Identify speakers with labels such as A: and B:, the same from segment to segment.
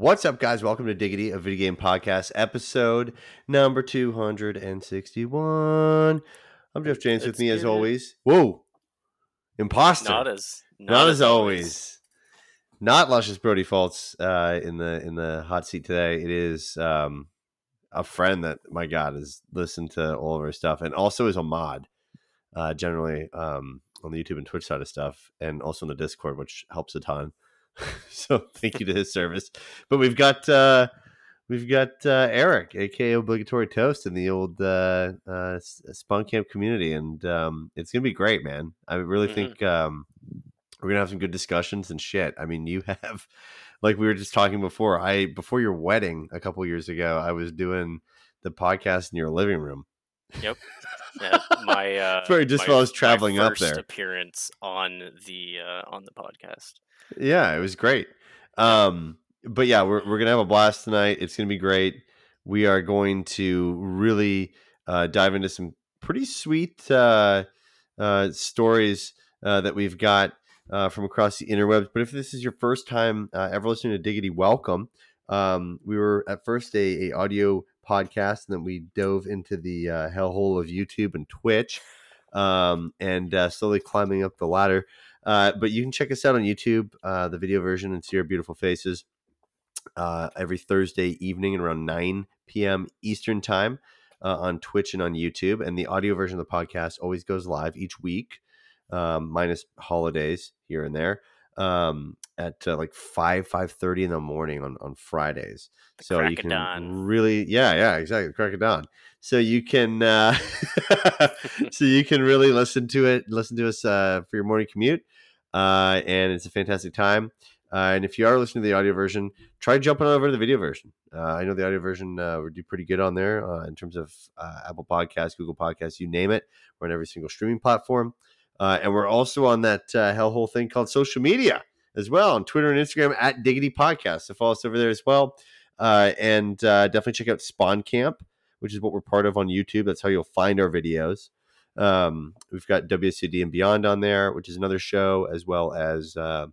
A: What's up, guys? Welcome to Diggity, a video game podcast, episode number 261. I'm Jeff James with me as always. Whoa. Imposter.
B: Not as
A: Not as always. Not Luscious Brody Faults uh, in the in the hot seat today. It is um, a friend that my God has listened to all of our stuff and also is a mod uh, generally um, on the YouTube and Twitch side of stuff, and also in the Discord, which helps a ton. so thank you to his service. But we've got uh, we've got uh, Eric, aka Obligatory Toast, in the old uh, uh, Spawn Camp community, and um, it's gonna be great, man. I really
B: Mhm.
A: think um, we're gonna have some good discussions and shit. I mean, you have like we were just talking before. I before your wedding a couple years ago, I was doing the podcast in your living room.
B: Yeah, my uh,
A: Sorry, just
B: my-
A: while I was traveling up there.
B: appearance on the uh, on the podcast.
A: Yeah, it was great. Um, but yeah, we're we're gonna have a blast tonight. It's gonna be great. We are going to really uh, dive into some pretty sweet uh, uh, stories uh, that we've got uh, from across the interwebs. But if this is your first time uh, ever listening to Diggity, welcome. Um, we were at first a, a audio podcast, and then we dove into the uh, hellhole of YouTube and Twitch, um, and uh, slowly climbing up the ladder. Uh, but you can check us out on YouTube, uh, the video version, and see our beautiful faces uh, every Thursday evening at around 9 p.m. Eastern Time uh, on Twitch and on YouTube. And the audio version of the podcast always goes live each week, um, minus holidays here and there, um, at uh, like 5, 5.30 in the morning on, on Fridays.
B: The
A: so you can
B: dawn.
A: really, yeah, yeah, exactly, crack of dawn. So you can, uh, so you can really listen to it, listen to us uh, for your morning commute, uh, and it's a fantastic time. Uh, and if you are listening to the audio version, try jumping over to the video version. Uh, I know the audio version uh, would do pretty good on there uh, in terms of uh, Apple Podcasts, Google Podcasts, you name it. We're on every single streaming platform, uh, and we're also on that uh, hellhole thing called social media as well on Twitter and Instagram at Diggity Podcast. So follow us over there as well, uh, and uh, definitely check out Spawn Camp, which is what we're part of on YouTube. That's how you'll find our videos. Um, we've got WASD and Beyond on there, which is another show, as well as uh,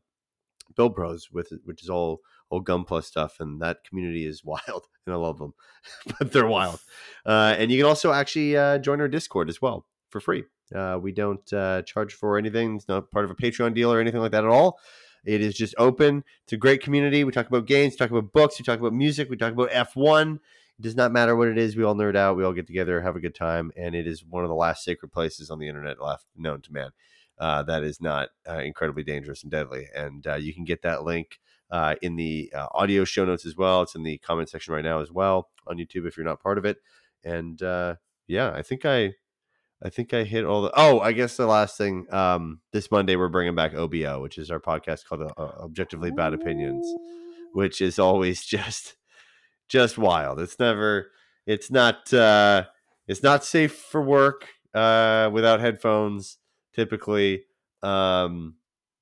A: Build Bros, with which is all all Gunpla stuff, and that community is wild, and I love them, but they're wild. Uh, and you can also actually uh, join our Discord as well for free. Uh, we don't uh, charge for anything; it's not part of a Patreon deal or anything like that at all. It is just open. It's a great community. We talk about games, we talk about books, we talk about music, we talk about F one. It does not matter what it is. We all nerd out. We all get together, have a good time, and it is one of the last sacred places on the internet left known to man. Uh, that is not uh, incredibly dangerous and deadly. And uh, you can get that link uh, in the uh, audio show notes as well. It's in the comment section right now as well on YouTube if you're not part of it. And uh, yeah, I think I, I think I hit all the. Oh, I guess the last thing. Um, this Monday we're bringing back OBO, which is our podcast called uh, Objectively Bad Opinions which is always just just wild. It's never it's not uh it's not safe for work uh without headphones typically. Um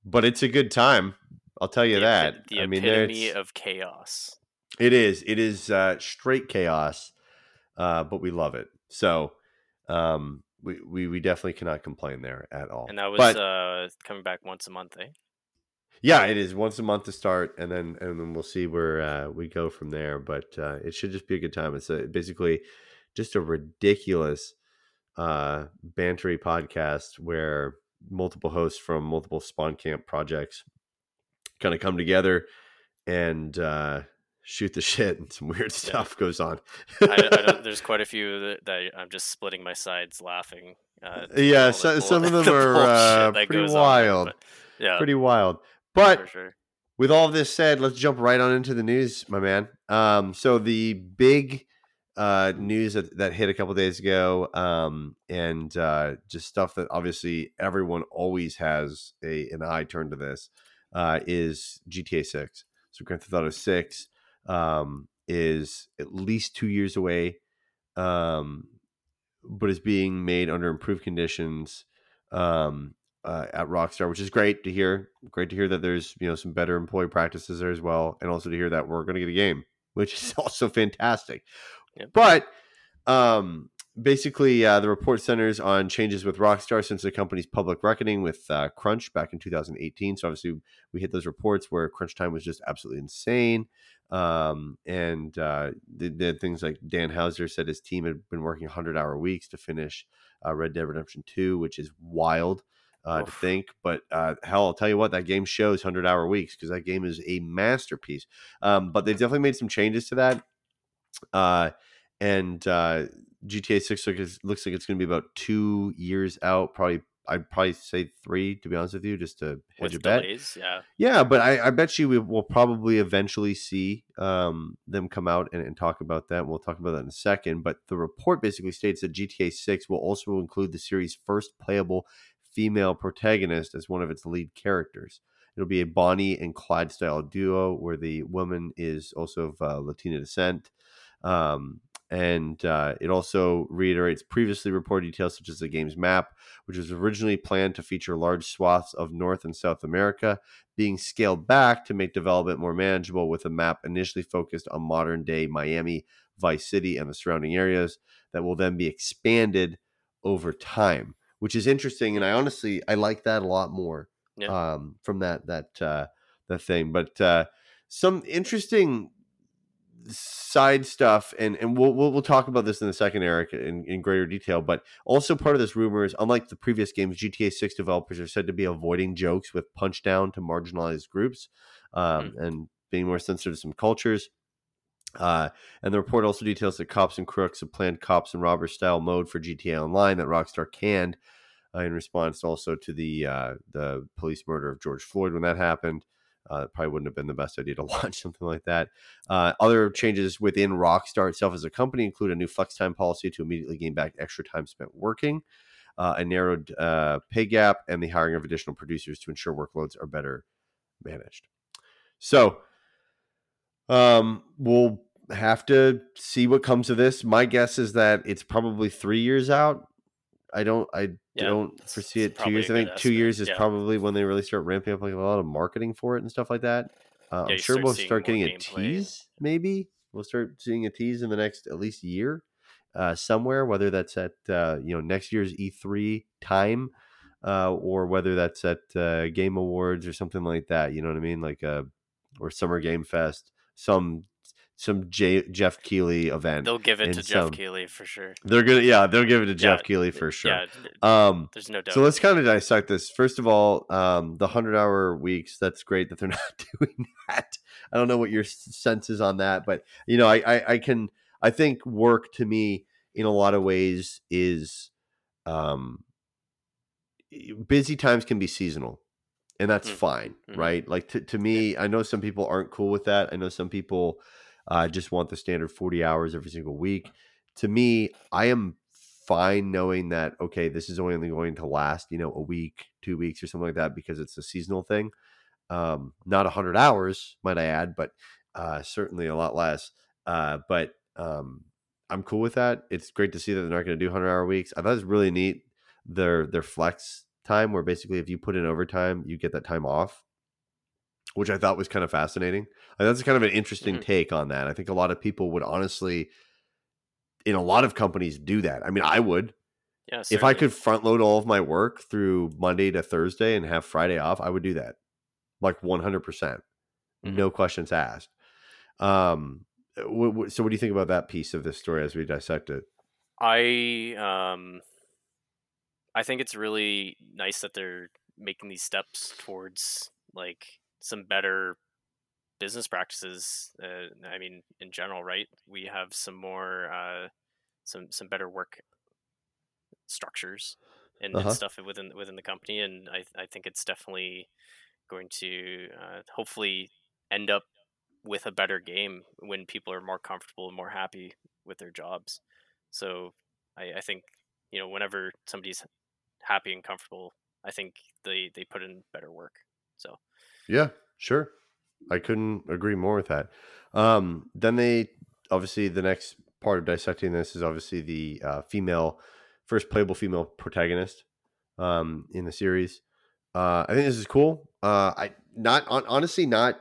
A: but it's a good time. I'll tell you
B: the,
A: that.
B: the
A: I mean
B: epitome of chaos.
A: it is it is uh straight chaos. Uh but we love it. So um we, we, we definitely cannot complain there at all.
B: And that was
A: But-
B: uh, coming back once a month, eh?
A: Yeah, it is once a month to start, and then and then we'll see where uh, we go from there. But uh, it should just be a good time. It's a, basically just a ridiculous uh, bantery podcast where multiple hosts from multiple Spawn Camp projects kind of come together and uh, shoot the shit, and some weird stuff goes on.
B: I, I there's quite a few that, that I'm just splitting my sides laughing. Uh,
A: Yeah,
B: all the
A: so- some of them
B: the
A: are, uh, pretty
B: goes on there,
A: wild.
B: yeah,
A: Pretty wild, but
B: for sure.
A: with all this said, let's jump right on into the news, my man. Um, so the big uh, news that, that hit a couple days ago, um, and uh, just stuff that obviously everyone always has a an eye turned to this, uh, is GTA Six. So Grand Theft Auto Six um, is at least two years away, um, but is being made under improved conditions. Um, uh, at Rockstar, which is great to hear. Great to hear that there's you know some better employee practices there as well, and also to hear that we're going to get a game, which is also fantastic. But um, basically, uh, the report centers on changes with Rockstar since the company's public reckoning with uh, Crunch back in 2018. So obviously, we hit those reports where Crunch time was just absolutely insane. Um, and uh, they did things like Dan Houser said his team had been working 100 hour weeks to finish uh, Red Dead Redemption 2, which is wild uh, to think. But uh, hell, I'll tell you what, that game shows 100 hour weeks because that game is a masterpiece. Um, but they've definitely made some changes to that. Uh, and uh, GTA 6 looks, looks like it's going to be about two years out, probably. I'd probably say three, to be honest with you, just to hedge
B: with
A: a bet.
B: delays. Yeah,
A: Yeah, but I, I bet you we will probably eventually see um, them come out and, and talk about that. We'll talk about that in a second. But the report basically states that GTA 6 will also include the series' first playable female protagonist as one of its lead characters. It'll be a Bonnie and Clyde style duo where the woman is also of uh, Latina descent. Um, and uh, it also reiterates previously reported details such as the game's map, which was originally planned to feature large swaths of North and South America, being scaled back to make development more manageable, with a map initially focused on modern day Miami, Vice City, and the surrounding areas that will then be expanded over time, which is interesting. And I honestly I like that a lot more
B: Yeah.
A: um, from that that uh, that thing. But uh, some interesting side stuff and and we'll, we'll we'll talk about this in a second eric in, in greater detail but also part of this rumor is unlike the previous games gta 6 developers are said to be avoiding jokes with punch down to marginalized groups um, and being more sensitive to some cultures. Uh, and the report also details that cops and crooks have planned cops and robbers style mode for gta online that rockstar canned uh, in response also to the uh, the police murder of george floyd when that happened uh, probably wouldn't have been the best idea to launch something like that. Uh, other changes within Rockstar itself as a company include a new flex time policy to immediately gain back extra time spent working, uh, a narrowed uh, pay gap, and the hiring of additional producers to ensure workloads are better managed. So, um, we'll have to see what comes of this. My guess is that it's probably three years out. I don't. I
B: Yeah,
A: don't foresee it two years. I think two
B: estimate,
A: years is
B: yeah.
A: probably when they really start ramping up like a lot of marketing for it and stuff like that. Uh,
B: Yeah,
A: I'm sure
B: start
A: we'll start getting a tease. Maybe we'll start seeing a tease in the next at least year, uh, somewhere. Whether that's at uh, you know next year's E3 time, uh, or whether that's at uh, Game Awards or something like that. You know what I mean? Like uh, or Summer Game Fest, some some J- Geoff Keighley event.
B: They'll give it to Geoff
A: some-
B: Keighley for sure.
A: They're gonna yeah they'll give it to Geoff
B: Yeah,
A: Keighley for sure.
B: Yeah,
A: Um,
B: there's no doubt.
A: so let's kind of dissect this. First of all, um, the hundred hour weeks. That's great that they're not doing that. I don't know what your sense is on that, but you know, I, I, I can. I think work to me in a lot of ways is, um, busy times can be seasonal, and that's
B: Mm.
A: fine,
B: Mhm.
A: right? Like to to me, I know some people aren't cool with that. I know some people uh, just want the standard forty hours every single week. To me, I am fine knowing that okay, this is only going to last, you know, a week, two weeks, or something like that because it's a seasonal thing. Um, not hundred hours, might I add, but uh, certainly a lot less. Uh, but um, I'm cool with that. It's great to see that they're not going to do hundred hour weeks. I thought it was really neat their their flex time, where basically if you put in overtime, you get that time off, which I thought was kind of fascinating. That's kind of an interesting
B: Mhm.
A: take on that. I think a lot of people would honestly, in a lot of companies, do that. I mean, I would
B: yeah,
A: if I could front load all of my work through Monday to Thursday and have Friday off, I would do that. Like 100%. percent
B: Mhm.
A: No questions asked. Um wh- wh- so what do you think about that piece of this story as we dissect it?
B: I um I think it's really nice that they're making these steps towards like some better business practices. Uh, I mean, in general, right? We have some more uh, some some better work structures and,
A: Uh-huh.
B: and stuff within within the company, and I I think it's definitely going to uh, hopefully end up with a better game when people are more comfortable and more happy with their jobs. So I, I think you know whenever somebody's happy and comfortable, I think they they put in better work. So
A: Yeah, sure. I couldn't agree more with that. Um then they obviously the next part of dissecting this is obviously the uh, female first playable female protagonist um in the series. Uh I think this is cool. Uh I not on, honestly not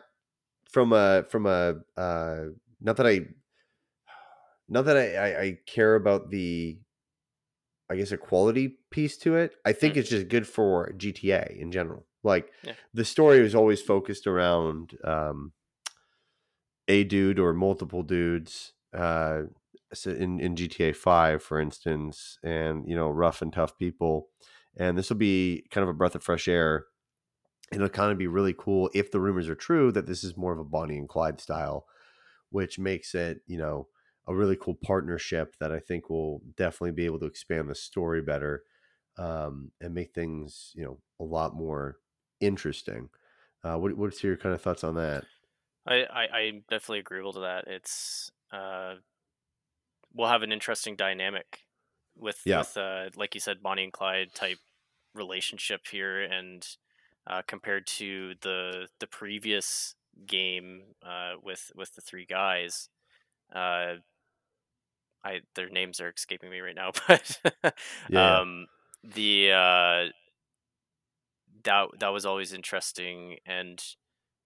A: from a from a uh not that I not that I, I, I care about the I guess a quality piece to it. I think
B: Mm.
A: it's just good for GTA in general. Like
B: Yeah.
A: the story was always focused around um a dude or multiple dudes uh, in in GTA Five, for instance, and you know rough and tough people, and this will be kind of a breath of fresh air. It'll kind of be really cool if the rumors are true that this is more of a Bonnie and Clyde style, which makes it you know a really cool partnership that I think will definitely be able to expand the story better um, and make things you know a lot more interesting. Uh, what, what's your kind of thoughts on that?
B: I, I, I definitely agreeable to that. It's uh, we'll have an interesting dynamic with yeah. with uh, like you said, Bonnie and Clyde type relationship here, and uh, compared to the the previous game uh, with with the three guys, uh, I their names are escaping me right now, but yeah. um, the uh, that that was always interesting, and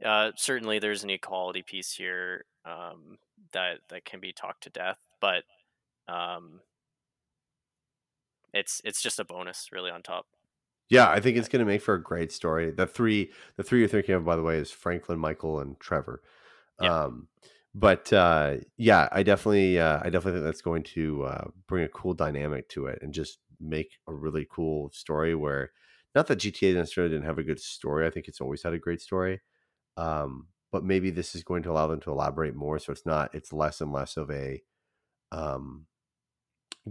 B: uh, certainly there's an equality piece here um, that that can be talked to death, but um, it's it's just a bonus really on top.
A: Yeah, I think it's going to make for a great story. The three the three you're thinking of, by the way, is Franklin, Michael, and Trevor. Yeah. Um, but uh, yeah, I definitely, uh, I definitely think that's going to uh, bring a cool dynamic to it and just make a really cool story. Where not that GTA necessarily didn't have a good story, I think it's always had a great story. Um, but maybe this is going to allow them to elaborate more, so it's not, it's less and less of a um,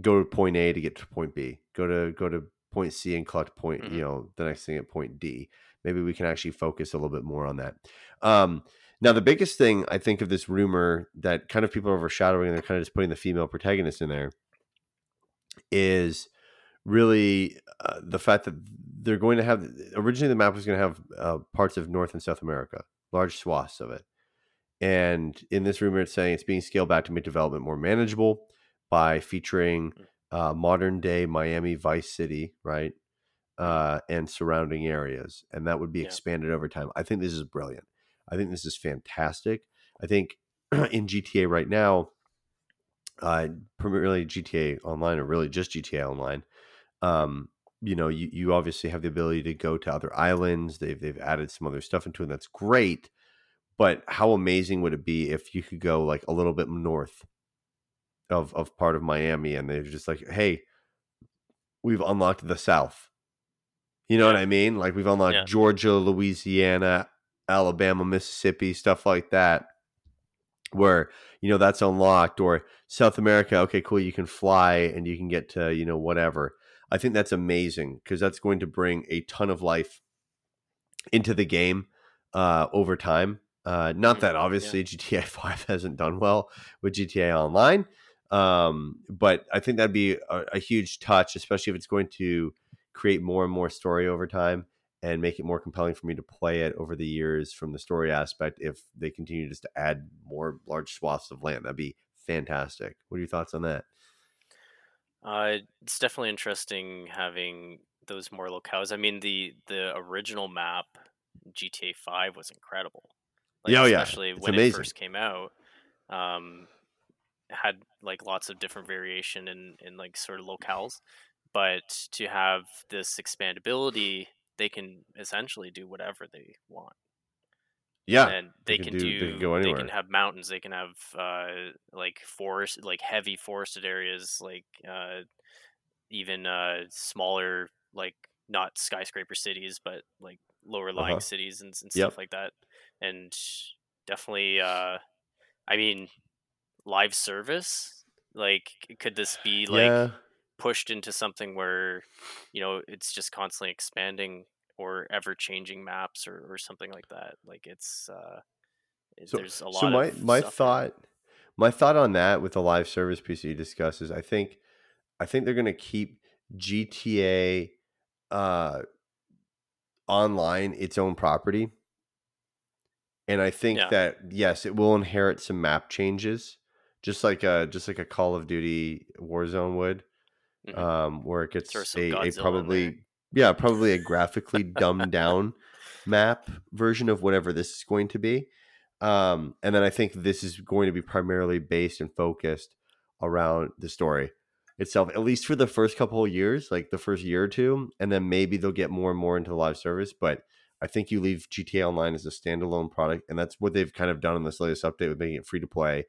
A: go to point A to get to point B, go to go to point C and collect point, mm-hmm. you know, the next thing at point D. Maybe we can actually focus a little bit more on that. Um, now, the biggest thing I think of this rumor that kind of people are overshadowing and they're kind of just putting the female protagonist in there is really uh, the fact that they're going to have originally the map was going to have uh, parts of North and South America, large swaths of it. And in this rumor, it's saying it's being scaled back to make development more manageable by featuring mm. uh, modern day Miami Vice City, right? Uh, and surrounding areas. And that would be yeah. expanded over time. I think this is brilliant. I think this is fantastic. I think in GTA right now, uh, primarily GTA Online or really just GTA Online, um, you know, you, you obviously have the ability to go to other islands. They've they've added some other stuff into it. That's great. But how amazing would it be if you could go like a little bit north of of part of Miami and they're just like, hey, we've unlocked the South. You know yeah. what I mean? Like we've unlocked yeah. Georgia, Louisiana, Alabama, Mississippi, stuff like that, where you know that's unlocked, or South America. Okay, cool. You can fly and you can get to you know whatever. I think that's amazing because that's going to bring a ton of life into the game uh, over time. Uh, not that obviously yeah. GTA Five hasn't done well with GTA Online, um, but I think that'd be a, a huge touch, especially if it's going to create more and more story over time and make it more compelling for me to play it over the years from the story aspect if they continue just to add more large swaths of land that'd be fantastic what are your thoughts on that
B: uh, it's definitely interesting having those more locales i mean the the original map gta 5 was incredible
A: like, yeah, oh, yeah.
B: especially
A: it's
B: when
A: amazing.
B: it first came out um had like lots of different variation in in like sort of locales but to have this expandability they can essentially do whatever they want.
A: Yeah,
B: and they, they can, can, do, they can go anywhere. They can have mountains. They can have uh, like forest, like heavy forested areas, like uh, even uh, smaller, like not skyscraper cities, but like lower lying uh-huh. cities and, and stuff yep. like that. And definitely, uh, I mean, live service. Like, could this be like yeah pushed into something where you know it's just constantly expanding or ever changing maps or, or something like that like it's uh so, there's a lot
A: so my my thought my thought on that with the live service piece that you discuss is i think i think they're going to keep gta uh online its own property and i think yeah. that yes it will inherit some map changes just like a just like a call of duty warzone would mm-hmm. um, where it gets a, a, probably yeah probably a graphically dumbed down map version of whatever this is going to be. Um, and then I think this is going to be primarily based and focused around the story itself, at least for the first couple of years, like the first year or two, and then maybe they'll get more and more into live service. But I think you leave GTA Online as a standalone product, and that's what they've kind of done in this latest update with making it free to play,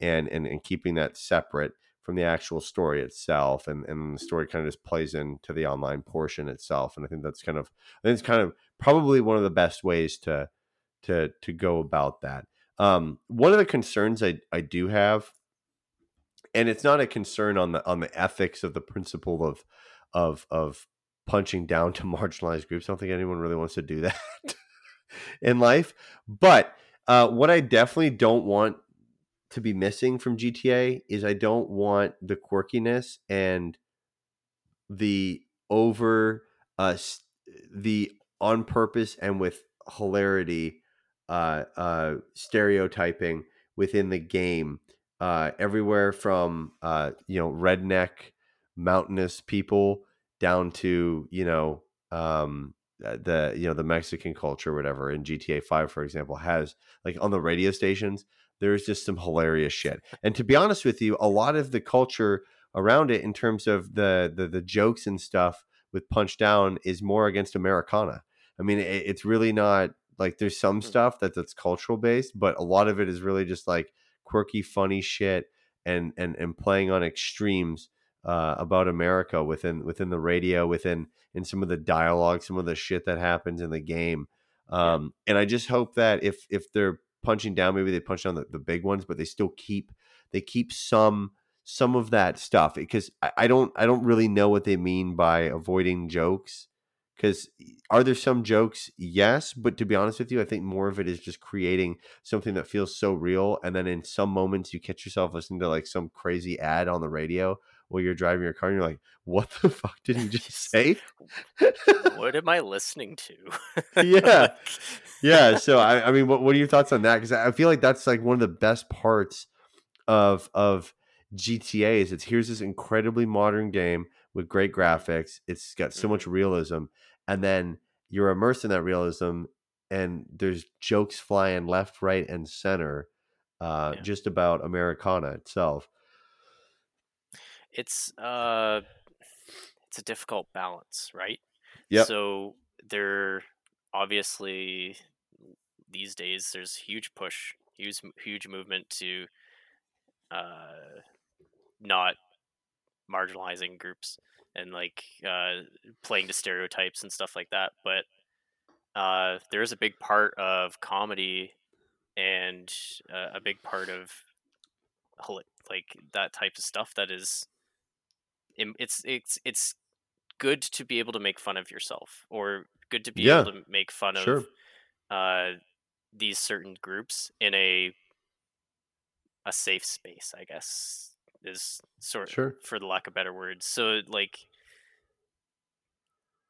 A: and and and keeping that separate from the actual story itself, and and the story kind of just plays into the online portion itself, and I think that's kind of I think it's kind of probably one of the best ways to to to go about that. Um, one of the concerns I I do have, and it's not a concern on the on the ethics of the principle of of of punching down to marginalized groups. I don't think anyone really wants to do that in life. But uh, what I definitely don't want to be missing from GTA is I don't want the quirkiness and the over uh the on purpose and with hilarity uh uh stereotyping within the game uh everywhere from uh you know redneck mountainous people down to you know um uh, the you know the Mexican culture, whatever, in GTA Five, for example, has like on the radio stations, there's just some hilarious shit. And to be honest with you, a lot of the culture around it, in terms of the the, the jokes and stuff with Punch Down, is more against Americana. I mean, it, it's really not like there's some
B: Hmm.
A: stuff that that's cultural based, but a lot of it is really just like quirky, funny shit, and and and playing on extremes uh, about America within within the radio, within in some of the dialogue, some of the shit that happens in the game. Um, and I just hope that if if they're punching down, maybe they punch down the, the big ones, but they still keep they keep some some of that stuff because I, I don't I don't really know what they mean by avoiding jokes. Because are there some jokes? Yes, but to be honest with you, I think more of it is just creating something that feels so real, and then in some moments you catch yourself listening to like some crazy ad on the radio while you're driving your car, and you're like, "What the fuck did he just say?"
B: what am I listening to?
A: Yeah. Yeah. So I, I mean, what what are your thoughts on that? Because I feel like that's like one of the best parts of of GTA is it's here's this incredibly modern game with great graphics. It's got so much realism, and then you're immersed in that realism, and there's jokes flying left, right, and center, uh,
B: Yeah.
A: just about Americana itself.
B: It's uh it's a difficult balance, right?
A: Yeah.
B: So there obviously these days there's huge push, huge huge movement to uh not marginalizing groups and like uh playing to stereotypes and stuff like that, but uh there is a big part of comedy and uh, a big part of like that type of stuff that is it's it's it's good to be able to make fun of yourself or good to be
A: Yeah,
B: able to make fun
A: sure.
B: of uh these certain groups in a a safe space i guess is sort
A: Sure.
B: for the lack of better words so like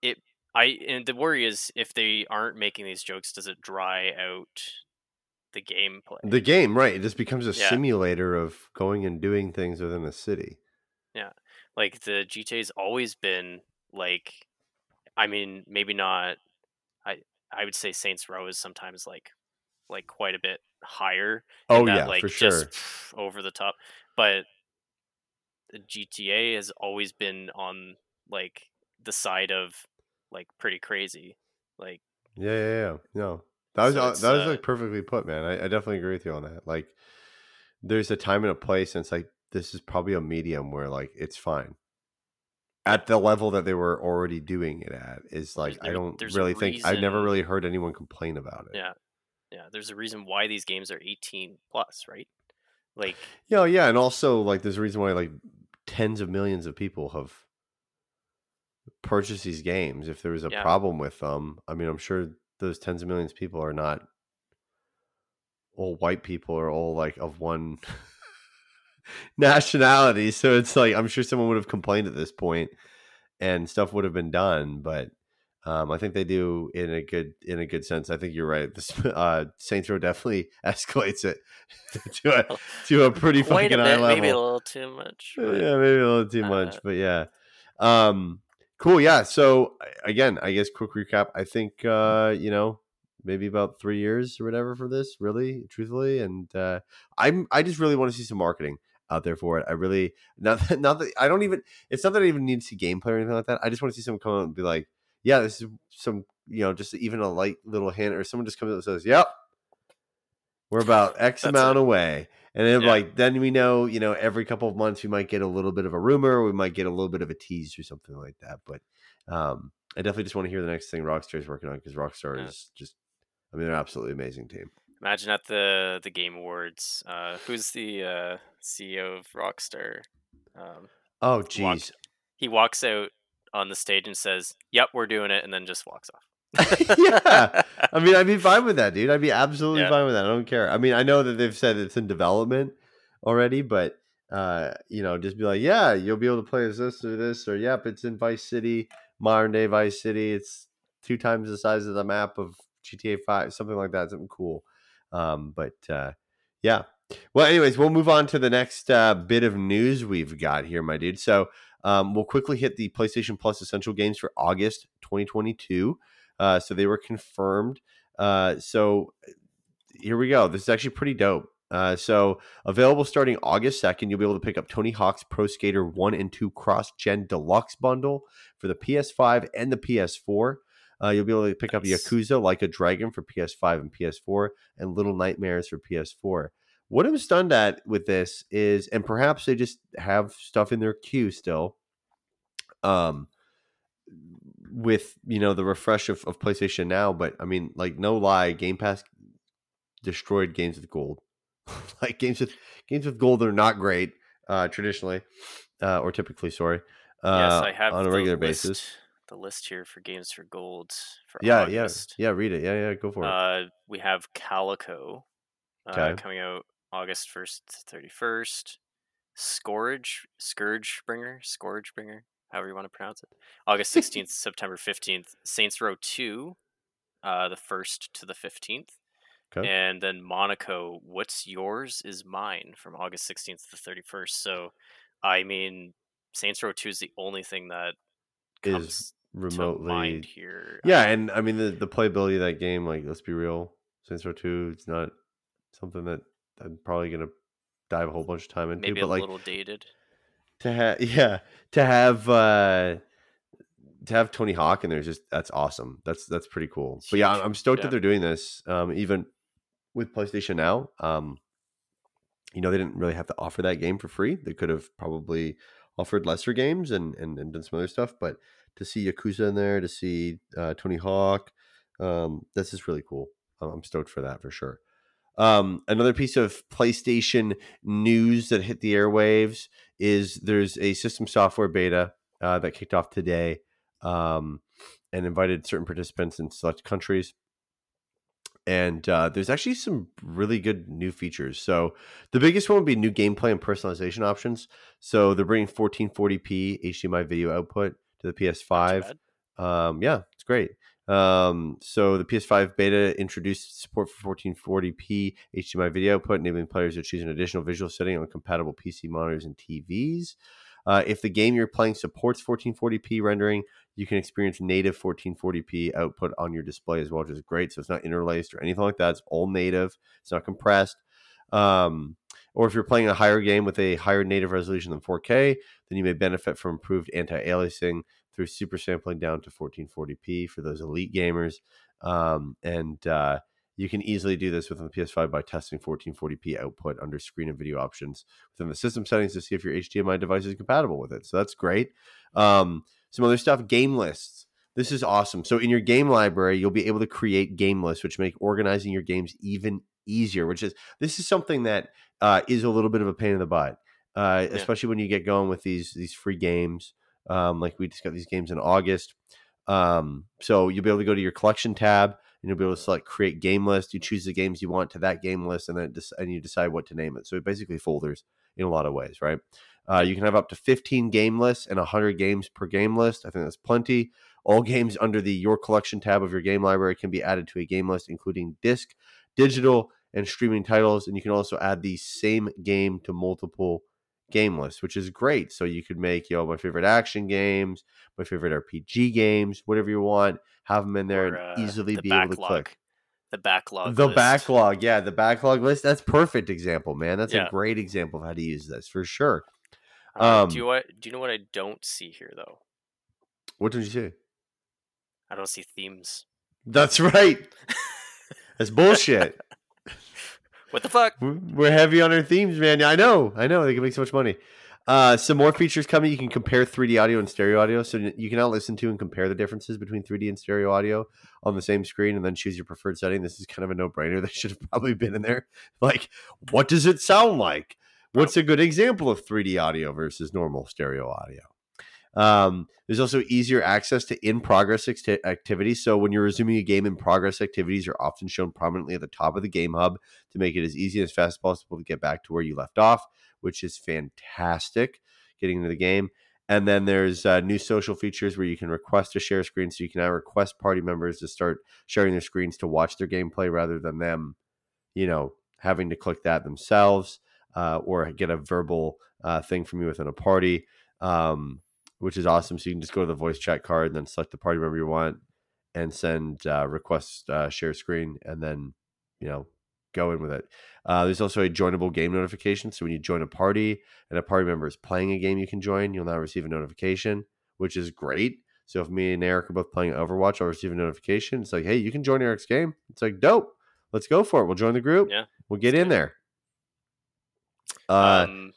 B: it i and the worry is if they aren't making these jokes does it dry out the gameplay
A: The game, right? It just becomes a
B: Yeah.
A: simulator of going and doing things within the city.
B: Like the GTA's always been like I mean maybe not I I would say Saints Row is sometimes like like quite a bit higher
A: Oh
B: that
A: yeah,
B: like
A: for
B: just
A: sure.
B: over the top but the GTA has always been on like the side of like pretty crazy like
A: Yeah, yeah, yeah. No, that was
B: So
A: that was
B: uh,
A: like perfectly put, man. I, I definitely agree with you on that. Like, there's a time and a place, and it's like this is probably a medium where like it's fine at the level that they were already doing it at. Is like I don't really think I've never really heard anyone complain about it.
B: yeah yeah there's a reason why these games are 18 plus right like
A: Yeah, yeah, and also like there's a reason why like tens of millions of people have purchased these games. If there was a
B: Yeah.
A: problem with them, I mean, I'm sure those tens of millions of people are not all white people or all like of one nationality. So it's like I'm sure someone would have complained at this point, and stuff would have been done. But um, I think they do in a good in a good sense. I think you're right. This uh, Saints Row definitely escalates it to a to a pretty
B: quite a
A: fucking high
B: bit
A: level.
B: maybe a little too much but-
A: yeah, maybe a little too
B: uh,
A: much, but yeah. Um, cool. Yeah. So again, I guess quick recap. I think uh, you know maybe about three years or whatever for this. Really, truthfully, and uh, I'm I just really want to see some marketing out there for it. I really not that, not that I don't even. It's not that I even need to see gameplay or anything like that. I just want to see someone come out and be like, yeah, this is some you know, just even a light little hint, or someone just comes up and says, "Yep, we're about X amount it. away," and then yeah. like then we know, you know, every couple of months we might get a little bit of a rumor, we might get a little bit of a tease or something like that. But um, I definitely just want to hear the next thing Rockstar is working on because Rockstar yeah. is just, I mean, they're an absolutely amazing team.
B: Imagine at the the Game Awards, uh, who's the uh, CEO of Rockstar? Um,
A: oh, jeez.
B: He walks out on the stage and says, "Yep, we're doing it," and then just walks off.
A: yeah, I mean, I'd be fine with that, dude. I'd be absolutely yeah. fine with that. I don't care. I mean, I know that they've said it's in development already, but uh, you know, just be like, yeah, you'll be able to play as this or this, or yep, it's in Vice City, modern day Vice City. It's two times the size of the map of GTA Five, something like that, something cool. Um, but uh, yeah. Well, anyways, we'll move on to the next uh, bit of news we've got here, my dude. So um, we'll quickly hit the PlayStation Plus Essential games for August 2022. Uh, so they were confirmed. Uh, so here we go. This is actually pretty dope. Uh, so available starting August 2nd, you'll be able to pick up Tony Hawk's Pro Skater 1 and 2 Cross Gen Deluxe bundle for the PS5 and the PS4. Uh, you'll be able to pick up Yakuza Like a Dragon for PS5 and PS4, and Little Nightmares for PS4. What I'm stunned at with this is, and perhaps they just have stuff in their queue still. Um, with you know the refresh of, of PlayStation Now, but I mean, like no lie, Game Pass destroyed games with gold. like games with games with gold are not great uh, traditionally, uh, or typically. Sorry, uh,
B: yes, I have
A: on a regular
B: list,
A: basis.
B: The list here for games for gold for
A: yeah,
B: August.
A: yeah, yeah. Read it. Yeah, yeah. Go for it.
B: Uh, we have Calico okay. Uh, coming out August 1st 31st. Scourge, Scourge Bringer, Scourge Bringer, however you want to pronounce it. August 16th, September 15th. Saints Row 2, uh, the 1st to the 15th. Okay. And then Monaco, What's Yours is Mine from August 16th to the 31st. So, I mean, Saints Row 2 is the only thing that comes is remotely here.
A: Yeah, um, and I mean, the, the playability of that game, like, let's be real, Saints Row 2, it's not something that I'm probably gonna dive a whole bunch of time into.
B: Maybe
A: but
B: a
A: like,
B: little dated.
A: To have yeah, to have uh to have Tony Hawk in there is just that's awesome. That's that's pretty cool. But yeah, I'm stoked yeah. that they're doing this. Um, even with PlayStation Now, um, you know, they didn't really have to offer that game for free. They could have probably offered lesser games and and, and done some other stuff. But to see Yakuza in there, to see uh, Tony Hawk, um, this is really cool. I'm stoked for that for sure. Um, another piece of PlayStation news that hit the airwaves is there's a system software beta uh, that kicked off today um, and invited certain participants in select countries. And uh, there's actually some really good new features. So the biggest one would be new gameplay and personalization options. So they're bringing 1440p HDMI video output to the PS5. Um, yeah, it's great. Um, so the PS5 beta introduced support for 1440p HDMI video output, enabling players to choose an additional visual setting on compatible PC monitors and TVs. Uh, if the game you're playing supports 1440p rendering, you can experience native 1440p output on your display as well, which is great. So it's not interlaced or anything like that. It's all native. It's not compressed. Um, or if you're playing a higher game with a higher native resolution than 4K, then you may benefit from improved anti-aliasing through super sampling down to 1440p for those elite gamers. Um, and uh, you can easily do this within the PS5 by testing 1440p output under screen and video options within the system settings to see if your HDMI device is compatible with it. So that's great. Um, some other stuff game lists. This is awesome. So in your game library, you'll be able to create game lists, which make organizing your games even easier. Which is this is something that uh, is a little bit of a pain in the butt, uh, yeah. especially when you get going with these these free games. Um, like we just got these games in August. Um, so you'll be able to go to your collection tab and you'll be able to select create game list. You choose the games you want to that game list, and then and you decide what to name it. So it basically folders in a lot of ways, right? Uh, you can have up to 15 game lists and 100 games per game list. I think that's plenty. All games under the Your Collection tab of your game library can be added to a game list, including disc, digital, and streaming titles. And you can also add the same game to multiple game lists, which is great. So you could make, you know, my favorite action games, my favorite RPG games, whatever you want, have them in there or, uh, and easily the be backlog. able to click.
B: The backlog.
A: The list. backlog, yeah, the backlog list. That's perfect example, man. That's yeah. a great example of how to use this for sure.
B: Uh, um, do you what? Do you know what I don't see here though?
A: What did you say?
B: I don't see themes.
A: That's right. That's bullshit.
B: What the fuck?
A: We're heavy on our themes, man. I know. I know. They can make so much money. Uh, some more features coming. You can compare 3D audio and stereo audio. So you can now listen to and compare the differences between 3D and stereo audio on the same screen and then choose your preferred setting. This is kind of a no brainer. That should have probably been in there. Like, what does it sound like? What's a good example of 3D audio versus normal stereo audio? Um, there's also easier access to in progress activities. So when you're resuming a game in progress, activities are often shown prominently at the top of the game hub to make it as easy and as fast as possible to get back to where you left off which is fantastic getting into the game. And then there's uh, new social features where you can request to share screen. So you can now request party members to start sharing their screens to watch their gameplay rather than them, you know, having to click that themselves uh, or get a verbal uh, thing from you within a party, um, which is awesome. So you can just go to the voice chat card and then select the party member you want and send uh, request uh, share screen and then, you know, go in with it. Uh, there's also a joinable game notification. So when you join a party and a party member is playing a game you can join, you'll now receive a notification, which is great. So if me and Eric are both playing Overwatch, I'll receive a notification. It's like, hey, you can join Eric's game. It's like, dope. Let's go for it. We'll join the group.
B: Yeah.
A: We'll get in there. Uh, um,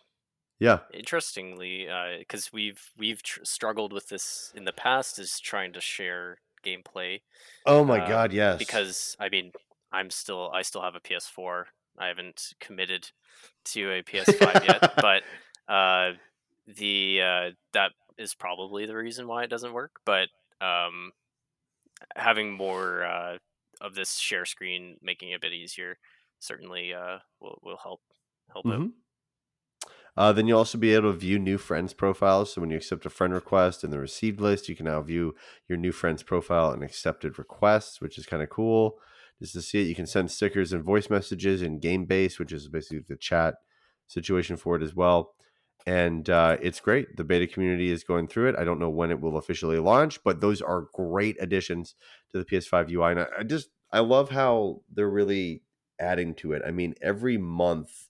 A: yeah.
B: Interestingly, because uh, we've we've tr- struggled with this in the past, is trying to share gameplay.
A: Oh my uh, god, yes.
B: Because I mean, I'm still I still have a PS4. I haven't committed to a PS5 yet, but uh, the uh, that is probably the reason why it doesn't work. But um, having more uh, of this share screen, making it a bit easier, certainly uh, will will help help mm-hmm. out.
A: Uh, then you'll also be able to view new friends' profiles. So when you accept a friend request in the received list, you can now view your new friend's profile and accepted requests, which is kind of cool just to see it. You can send stickers and voice messages in game base, which is basically the chat situation for it as well. And uh, it's great. The beta community is going through it. I don't know when it will officially launch, but those are great additions to the PS5 UI. And I, I just, I love how they're really adding to it. I mean, every month,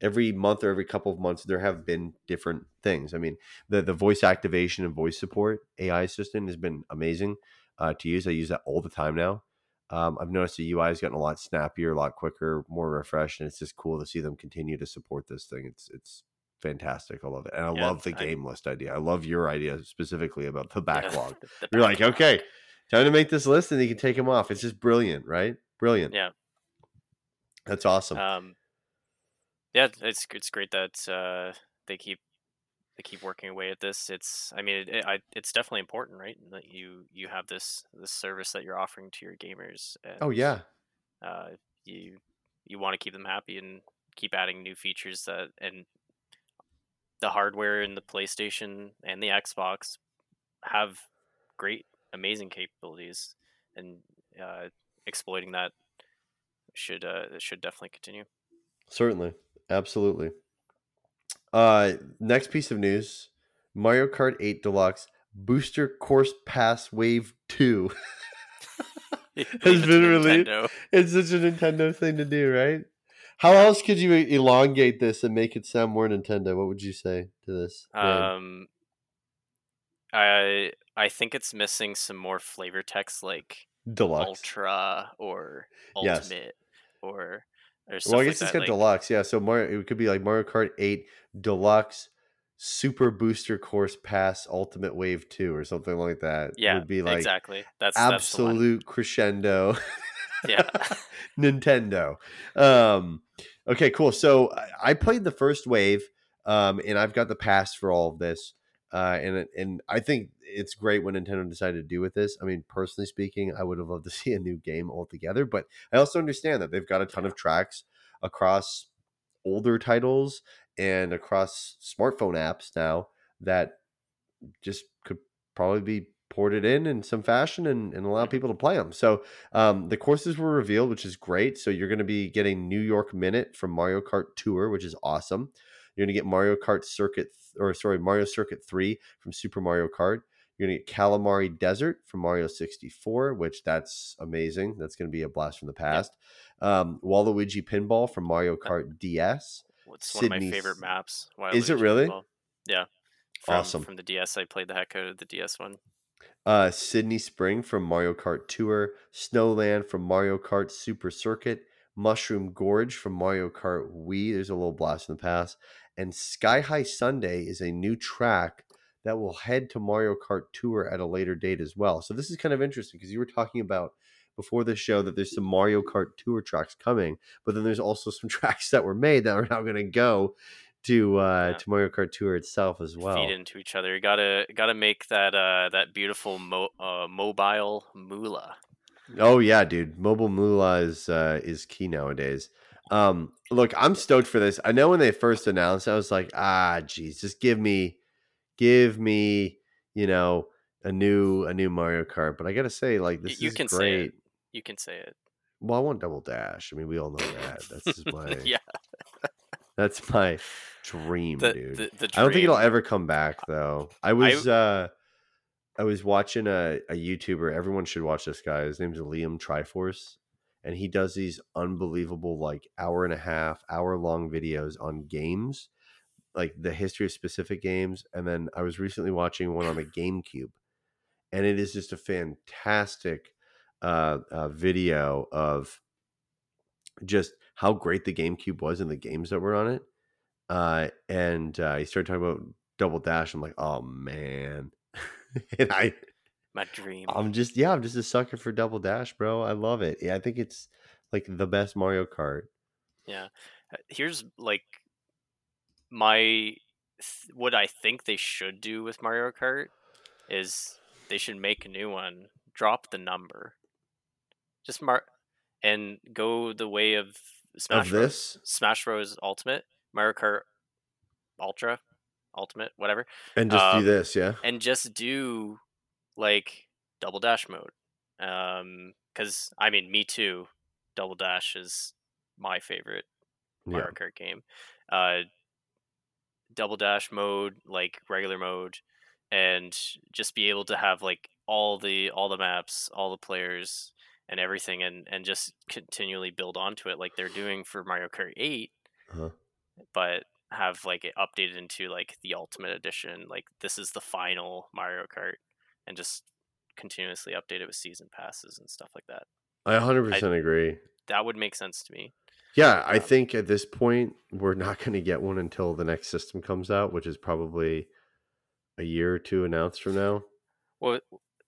A: every month or every couple of months, there have been different things. I mean, the the voice activation and voice support AI assistant has been amazing uh, to use. I use that all the time now. Um, I've noticed the UI has gotten a lot snappier, a lot quicker, more refreshed, and it's just cool to see them continue to support this thing. It's it's fantastic. I love it, and I yeah, love the I, game list idea. I love your idea specifically about the backlog. The You're backlog. like, okay, time to make this list, and you can take them off. It's just brilliant, right? Brilliant.
B: Yeah,
A: that's awesome.
B: Um, yeah, it's it's great that uh, they keep they keep working away at this. It's, I mean, it, it, I, it's definitely important, right? That you you have this this service that you're offering to your gamers.
A: Oh, and, oh yeah.
B: Uh, you you want to keep them happy and keep adding new features that and the hardware in the PlayStation and the Xbox have great, amazing capabilities, and uh, exploiting that should uh, should definitely continue.
A: Certainly, absolutely. Uh, next piece of news: Mario Kart 8 Deluxe Booster Course Pass Wave 2 has been released. It's such a Nintendo thing to do, right? How else could you elongate this and make it sound more Nintendo? What would you say to this?
B: Um, I I think it's missing some more flavor text like
A: deluxe,
B: ultra, or ultimate, yes. or
A: well, I guess like it's that, got like... deluxe. Yeah, so Mario, it could be like Mario Kart 8 Deluxe Super Booster Course Pass Ultimate Wave 2 or something like that.
B: Yeah,
A: it would be like
B: exactly. That's
A: absolute
B: that's
A: crescendo.
B: yeah.
A: Nintendo. Um, okay, cool. So I played the first wave, um, and I've got the pass for all of this. Uh, and and I think it's great what Nintendo decided to do with this. I mean, personally speaking, I would have loved to see a new game altogether, but I also understand that they've got a ton of tracks across older titles and across smartphone apps now that just could probably be ported in in some fashion and, and allow people to play them. So um, the courses were revealed, which is great. So you're going to be getting New York Minute from Mario Kart Tour, which is awesome. You're going to get Mario Kart Circuit, or sorry, Mario Circuit 3 from Super Mario Kart. You're going to get Kalimari Desert from Mario 64, which that's amazing. That's going to be a blast from the past. Yeah. Um, Waluigi Pinball from Mario Kart DS.
B: It's Sydney's... one of my favorite maps.
A: Waluigi Is it really? Pinball.
B: Yeah. From,
A: awesome.
B: From the DS, I played the heck out of the DS one.
A: Uh, Sydney Sprint from Mario Kart Tour, Snowland from Mario Kart Super Circuit, Mushroom Gorge from Mario Kart Wii. There's a little blast in the past, and Sky High Sundae is a new track that will head to Mario Kart Tour at a later date as well. So this is kind of interesting because you were talking about before the show that there's some Mario Kart Tour tracks coming, but then there's also some tracks that were made that are now going to go to uh
B: Yeah.
A: to Mario Kart Tour itself as well.
B: Feed into each other. You gotta gotta make that uh that beautiful mo- uh, mobile moolah.
A: Oh yeah, dude. Mobile moolah is uh, is key nowadays. Um, look, I'm stoked for this. I know when they first announced, it, I was like, ah, geez, just give me, give me, you know, a new a new Mario Kart. But I gotta say, like, this
B: you
A: is
B: can say
A: great.
B: it. You can say it.
A: Well, I want Double Dash. I mean, we all know that. That's just my
B: yeah.
A: that's my dream,
B: The,
A: dude.
B: the the
A: I don't think it'll ever come back though. I was uh I was watching a, a YouTuber. Everyone should watch this guy. His name's Liam Triforce. And he does these unbelievable like hour and a half, hour long videos on games, like the history of specific games. And then I was recently watching one on the GameCube. And it is just a fantastic uh, uh video of just how great the GameCube was and the games that were on it. Uh, and uh, he started talking about Double Dash. I'm like, oh man, and I,
B: My dream.
A: I'm just yeah, I'm just a sucker for Double Dash, bro. I love it. Yeah, I think it's like the best Mario Kart.
B: Yeah. Uh, Here's like my what I think they should do with Mario Kart is they should make a new one, drop the number. Just mar and go the way of Smash
A: of
B: Bros.
A: this,
B: Smash Bros Ultimate, Mario Kart Ultra, Ultimate, whatever,
A: and just
B: Um,
A: do this, yeah.
B: and just do like double dash mode. Um, because I mean, me too. Double dash is my favorite
A: Yeah,
B: Mario Kart game. Uh, double dash mode, like regular mode, and just be able to have like all the all the maps, all the players, and everything, and and just continually build onto it like they're doing for Mario Kart Eight,
A: Uh-huh.
B: but have like it updated into like the Ultimate Edition. Like this is the final Mario Kart, and just continuously update it with season passes and stuff like that.
A: I 100 percent agree.
B: That would make sense to me.
A: Yeah, I
B: Um,
A: think at this point we're not going to get one until the next system comes out, which is probably a year or two announced from now.
B: Well,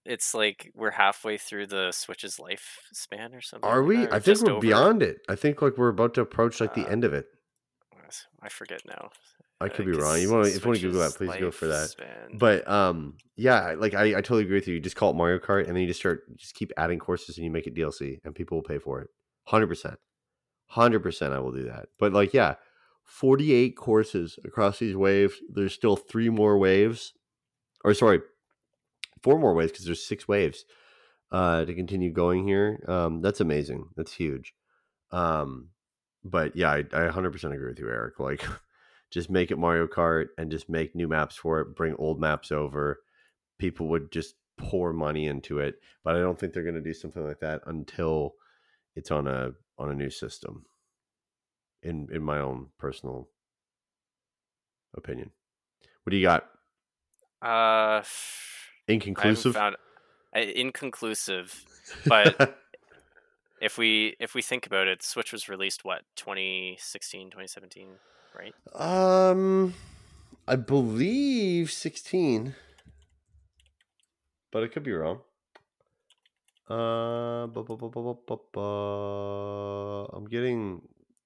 B: it's like we're halfway through the Switch's lifespan or something.
A: Are we?
B: or
A: I think we're
B: over?
A: beyond it. I think like we're about to approach like the
B: Uh,
A: end of it.
B: I forget now.
A: I could be wrong. You want if you want to Google that, please go for that.
B: lifespan-
A: But um, yeah, like I, I totally agree with you. You just call it Mario Kart, and then you just start just keep adding courses, and you make it DLC, and people will pay for it. Hundred percent, hundred percent. I will do that. But like, yeah, forty-eight courses across these waves. There's still three more waves, or sorry, four more waves because there's six waves uh, to continue going here. Um, that's amazing. That's huge. Um, but yeah, I, I 100% agree with you, Eric. Like, just make it Mario Kart and just make new maps for it. Bring old maps over. People would just pour money into it, but I don't think they're going to do something like that until it's on a on a new system. In in my own personal opinion, what do you got?
B: Uh,
A: Inconclusive.
B: found I, inconclusive. but- If we if we think about it, Switch was released what 2016, 2017, right?
A: Um, I believe sixteen, but I could be wrong. Uh, bu- bu- bu- bu- bu- bu- bu- I'm getting,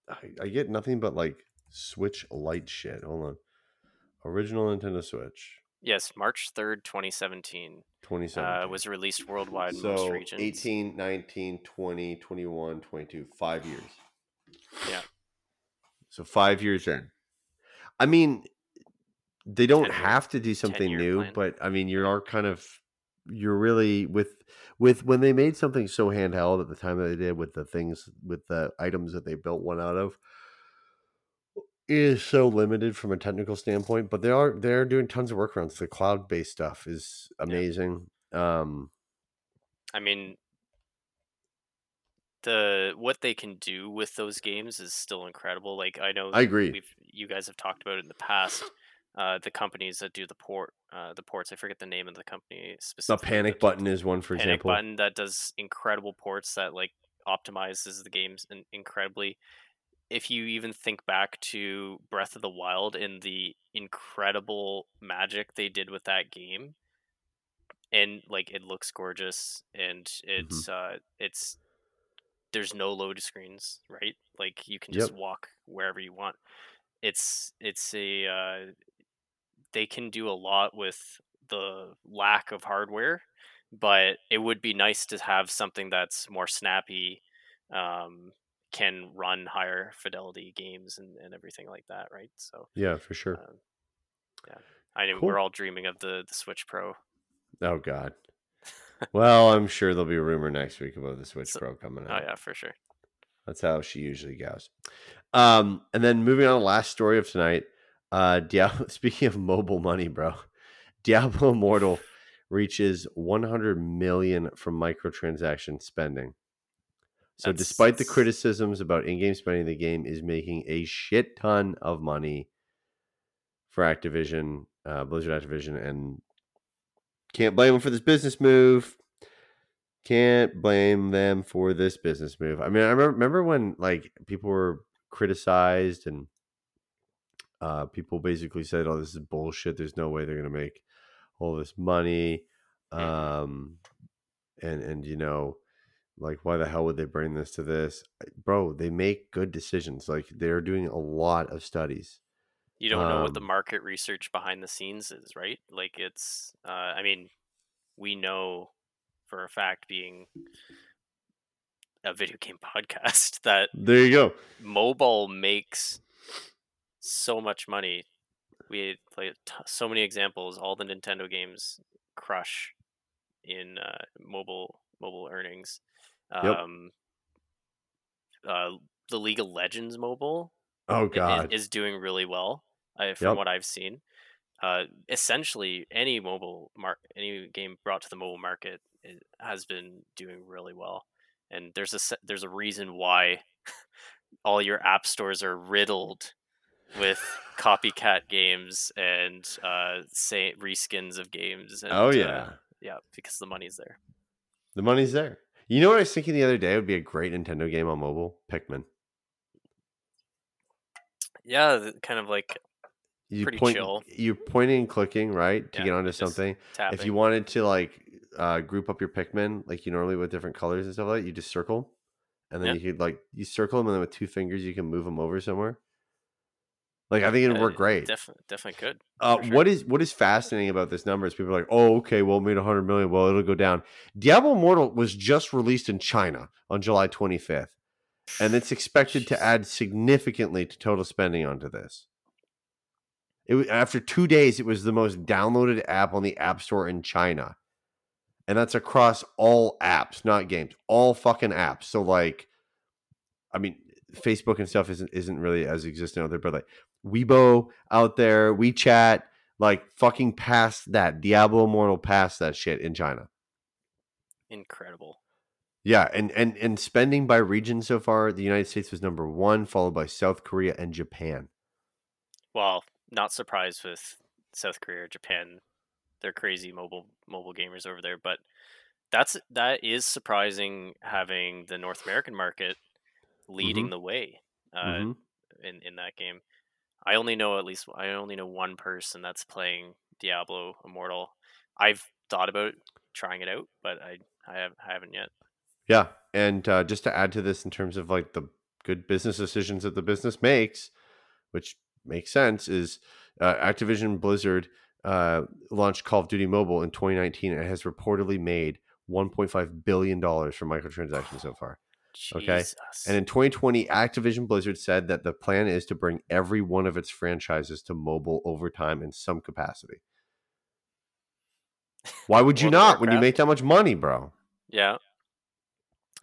A: I, I get nothing but like Switch Lite shit. Hold on, original Nintendo Switch,
B: Yes, March third, 2017.
A: twenty
B: Uh, was released worldwide in most
A: so
B: regions.
A: 18, 19, 20, 21, 22, five years.
B: Yeah.
A: So five years in. I mean, they don't
B: 10 year-
A: have to do something new,
B: plan.
A: but I mean, you are kind of you're really with with when they made something so handheld at the time that they did with the things with the items that they built one out of is so limited from a technical standpoint but they are they're doing tons of workarounds the cloud based stuff is amazing um
B: I mean, the what they can do with those games is still incredible. Like I know
A: i agree
B: we've you guys have talked about it in the past, uh, the companies that do the port, uh, the ports. I forget the name of the company
A: The panic button is one, for
B: Panic
A: example.
B: Button that does incredible ports that like optimizes the games in- incredibly. If you even think back to Breath of the Wild and the incredible magic they did with that game, and like it looks gorgeous and it's uh it's there's no load screens, right? Like you can just
A: Yep.
B: walk wherever you want. It's it's a uh, they can do a lot with the lack of hardware, but it would be nice to have something that's more snappy, um, can run higher fidelity games and, and everything like that, right? So
A: Yeah, for sure.
B: um, yeah, I know
A: Cool.
B: we're all dreaming of the the Switch Pro.
A: Oh God. Well, I'm sure there'll be a rumor next week about the Switch
B: So-
A: Pro coming out.
B: Oh yeah, for sure.
A: That's how she usually goes. Um, and then moving on, last story of tonight. Uh, Diablo. Speaking of mobile money, bro, Diablo Immortal reaches 100 million from microtransaction spending. So,
B: That's-
A: despite the criticisms about in-game spending, the game is making a shit ton of money for Activision, uh, Blizzard Activision, and can't blame them for this business move. Can't blame them for this business move. I mean, I remember, when like people were criticized and uh, people basically said, "Oh, this is bullshit. There's no way they're gonna make all this money."
B: Mhm.
A: Um, and and you know, like why the hell would they bring this to this, bro? They make good decisions. Like they're doing a lot of studies.
B: You don't know what the
A: Um,
B: market research behind the scenes is, right? Like it's uh I mean, we know for a fact being a video game podcast that
A: There you go.
B: mobile makes so much money. We play t- so many examples. All the Nintendo games crush in uh, mobile mobile earnings.
A: Yep.
B: Um, uh, the League of Legends mobile
A: Oh
B: i- is,
A: god.
B: is doing really well uh, from
A: Yep.
B: what I've seen. Uh, essentially, any mobile mar- any game brought to the mobile market has been doing really well, and there's a there's a reason why all your app stores are riddled with copycat games and uh, say reskins of games. And,
A: oh
B: uh,
A: yeah.
B: yeah, because the money's there.
A: The money's there. You know what I was thinking the other day would be a great Nintendo game on mobile? Pikmin.
B: Yeah, kind of like
A: You
B: Pretty
A: point,
B: chill.
A: You're pointing and clicking, right? To
B: Yeah,
A: get onto something. If you wanted to like uh, group up your Pikmin like you normally with different colors and stuff like that, you just circle. And then
B: Yeah.
A: you could like you circle them and then with two fingers you can move them over somewhere. Like I think it'd work great.
B: Definitely, definitely could.
A: Uh,
B: sure.
A: What is what is fascinating about this number is people are like, oh, okay, well, it made 100 million. Well, it'll go down. Diablo Immortal was just released in China on July 25th, and it's expected to add significantly to total spending onto this. It wa- after two days, it was the most downloaded app on the App Store in China, and that's across all apps, not games, all fucking apps. So, like, I mean, Facebook and stuff isn't isn't really as existent out there, but like Weibo out there, WeChat, like fucking past that. Diablo Immortal past that shit in China.
B: incredible.
A: Yeah, and and and spending by region so far, the United States was number one, followed by South Korea and Japan.
B: Well, not surprised with South Korea or Japan. They're crazy mobile mobile gamers over there, but that's that is surprising having the North American market leading
A: Mm-hmm.
B: the way uh,
A: Mhm.
B: in in that game. I only know at least I only know one person that's playing Diablo Immortal. I've thought about trying it out, but I I, have, I haven't yet.
A: Yeah, and uh, just to add to this, in terms of like the good business decisions that the business makes, which makes sense, is uh, Activision Blizzard uh, launched Call of Duty Mobile in 2019 and has reportedly made 1.5 billion dollars from microtransactions so far. Okay, And in 2020, Activision Blizzard said that the plan is to bring every one of its franchises to mobile over time in some capacity. Why would you not when you make that much money, bro?
B: Yeah.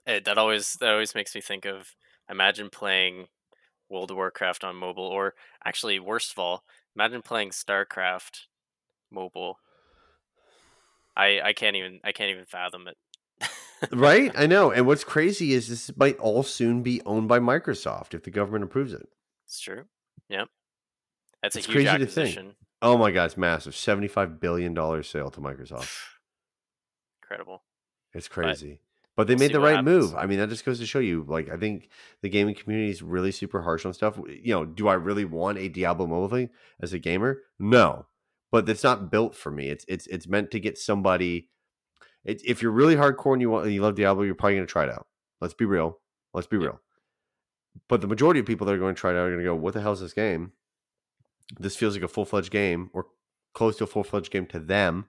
B: Eh, that always that always makes me think of imagine playing World of Warcraft on mobile or actually worst of all, imagine playing StarCraft mobile. I I can't even I can't even fathom it.
A: right? I know. And what's crazy is this might all soon be owned by Microsoft if the government approves it.
B: It's true. Yep. That's
A: It's
B: a huge
A: crazy to think. Oh my god, it's massive. $75 billion sale to Microsoft.
B: Incredible.
A: It's crazy. But, they
B: we'll
A: made the right
B: happens.
A: move. I mean, that just goes to show you, like, I think the gaming community is really super harsh on stuff. You know, do I really want a Diablo mobile thing as a gamer? No. But it's not built for me. It's it's it's meant to get somebody. It, if you're really hardcore and you want you love Diablo, you're probably going to try it out. Let's be real. Let's be real. But the majority of people that are going to try it out are going to go, "What the hell is this game? This feels like a full fledged game, or close to a full fledged game to them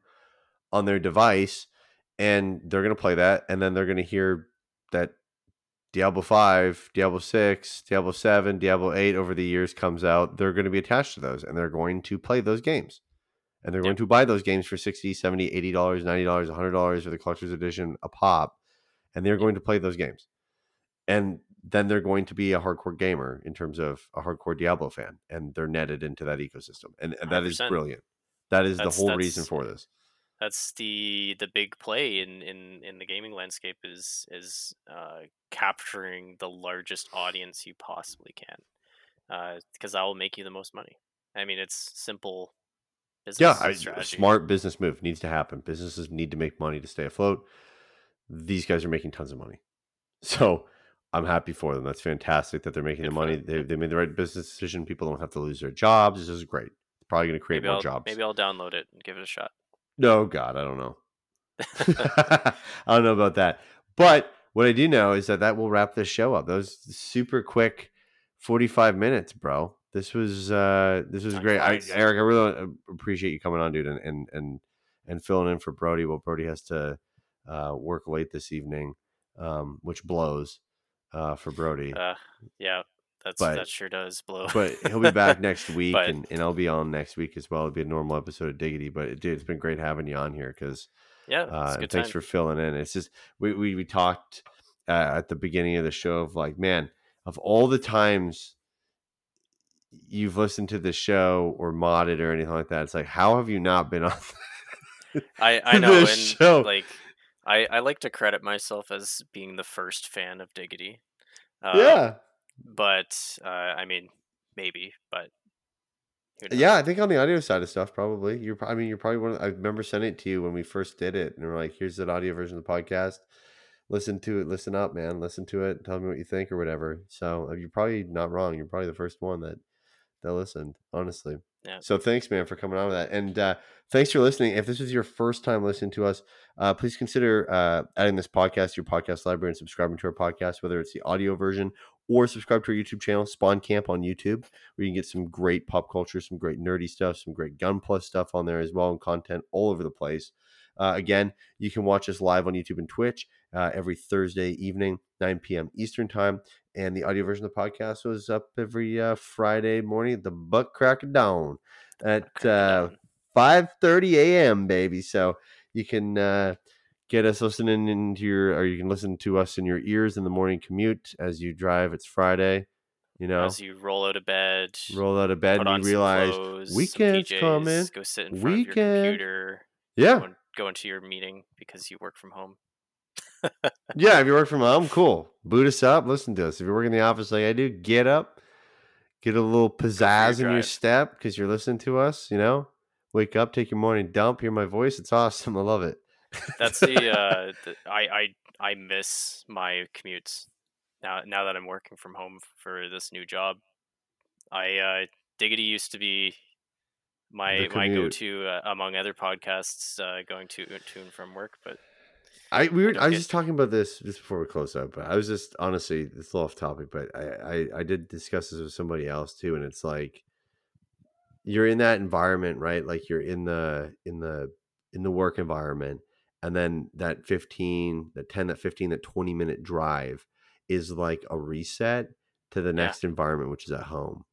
A: on their device." And they're going to play that, and then they're going to hear that Diablo 5, Diablo 6, Diablo 7, Diablo 8 over the years comes out, they're going to be attached to those and they're going to play those games. And they're
B: Yep.
A: going to buy those games for 60, 70, 80 dollars, 90 dollars, 100 dollars for the collector's edition a pop and they're going to play those games. And then they're going to be a hardcore gamer in terms of a hardcore Diablo fan and they're netted into that ecosystem. And, and that is
B: 100%.
A: brilliant. That is
B: That's-
A: the whole reason for this.
B: That's the the big play in in in the gaming landscape is is uh capturing the largest audience you possibly can uh because that will make you the most money i mean it's simple business
A: Yeah, I, smart business move needs to happen. Businesses need to make money to stay afloat. These guys are making tons of money, so I'm happy for them. That's fantastic that they're making
B: Good
A: the money. They, they made the right business decision. People don't have to lose their jobs. This is great. it's Probably going to create
B: maybe
A: more
B: i'll
A: jobs.
B: maybe i'll download it and give it a shot
A: No, God, I don't know. I don't know about that. But what I do know is that that will wrap this show up. Those super quick 45 minutes, bro. This was uh this was great. I. Eric, I really uh, appreciate you coming on, dude, and and and, and filling in for Brody. Well, Brody has to uh, work late this evening, um, which blows uh, for Brody.
B: uh yeah that's
A: But-
B: that sure does blow
A: but he'll be back next week,
B: But-
A: and, and I'll be on next week as well. It'll be a normal episode of Diggity. But dude, it's been great having you on here because
B: yeah
A: uh, thanks
B: time.
A: for filling in. It's just we we, we talked uh, at the beginning of the show of like, man, of all the times you've listened to the show or modded or anything like that, it's like, how have you not been on?
B: I I know, and
A: show?
B: like I I like to credit myself as being the first fan of Diggity. Uh,
A: yeah,
B: but uh, I mean, maybe, but
A: yeah. I think on the audio side of stuff, probably you're. I mean, you're probably one. Of, I remember sending it to you when we first did it, and we're like, "Here's the audio version of the podcast. Listen to it. Listen up, man. Listen to it. Tell me what you think or whatever." So uh, you're probably not wrong. You're probably the first one that that listened. Honestly.
B: Yeah.
A: So thanks, man, for coming on with that, and uh, thanks for listening. If this is your first time listening to us, uh, please consider uh, adding this podcast to your podcast library and subscribing to our podcast, whether it's the audio version or subscribe to our YouTube channel, Spawn Camp on YouTube, where you can get some great pop culture, some great nerdy stuff, some great Gunpla stuff on there as well, and content all over the place. Uh, again, you can watch us live on YouTube and Twitch uh, every Thursday evening, 9 p.m. Eastern Time. And the audio version of the podcast was up every uh, Friday morning at the butt crack of dawn at
B: Crack it
A: uh,
B: down.
A: 5.30 a.m., baby. So you can uh, get us listening into your, or you can listen to us in your ears in the morning commute as you drive. It's Friday, you know,
B: as you roll out of bed,
A: roll out of bed and you realize,
B: clothes,
A: weekend's
B: PJs,
A: coming.
B: Go sit in front of your
A: Weekend.
B: computer.
A: yeah,
B: Go, in- go into your meeting because you work from home.
A: Yeah, if you work from home, cool. Boot us up, listen to us. If you work in the office like I do, get up, get a little pizzazz in your step because you're listening to us, you know? Wake up, take your morning dump, hear my voice. It's awesome. I love it.
B: That's the, uh, the I I I miss my commutes now. Now that I'm working from home for this new job, I uh, Diggity used to be my my go to uh, among other podcasts uh, going to to and from work. But
A: I we were,
B: don't
A: I was
B: get-
A: just talking about this just before we close up, but I was just honestly it's a little off topic, but I, I I did discuss this with somebody else too, and it's like you're in that environment, right? Like you're in the in the in the work environment, and then that 15, that 10, that 15, that 20 minute drive is like a reset to the
B: Yeah.
A: next environment, which is at home.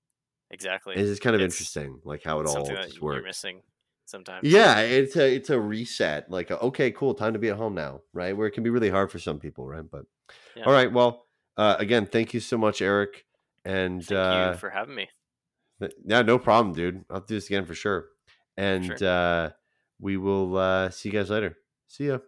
B: exactly,
A: And it's kind of
B: It's-
A: interesting, like how it all
B: that you're
A: works.
B: missing sometimes.
A: Yeah, it's a it's a reset. Like a, okay, cool, time to be at home now, right? Where it can be really hard for some people, right? But
B: Yeah.
A: all right, well, uh, again, thank you so much, Eric, and
B: Thank
A: uh,
B: you for having me.
A: th- yeah, no problem, dude. I'll do this again for sure. And
B: sure.
A: uh, we will uh, see you guys later. See ya.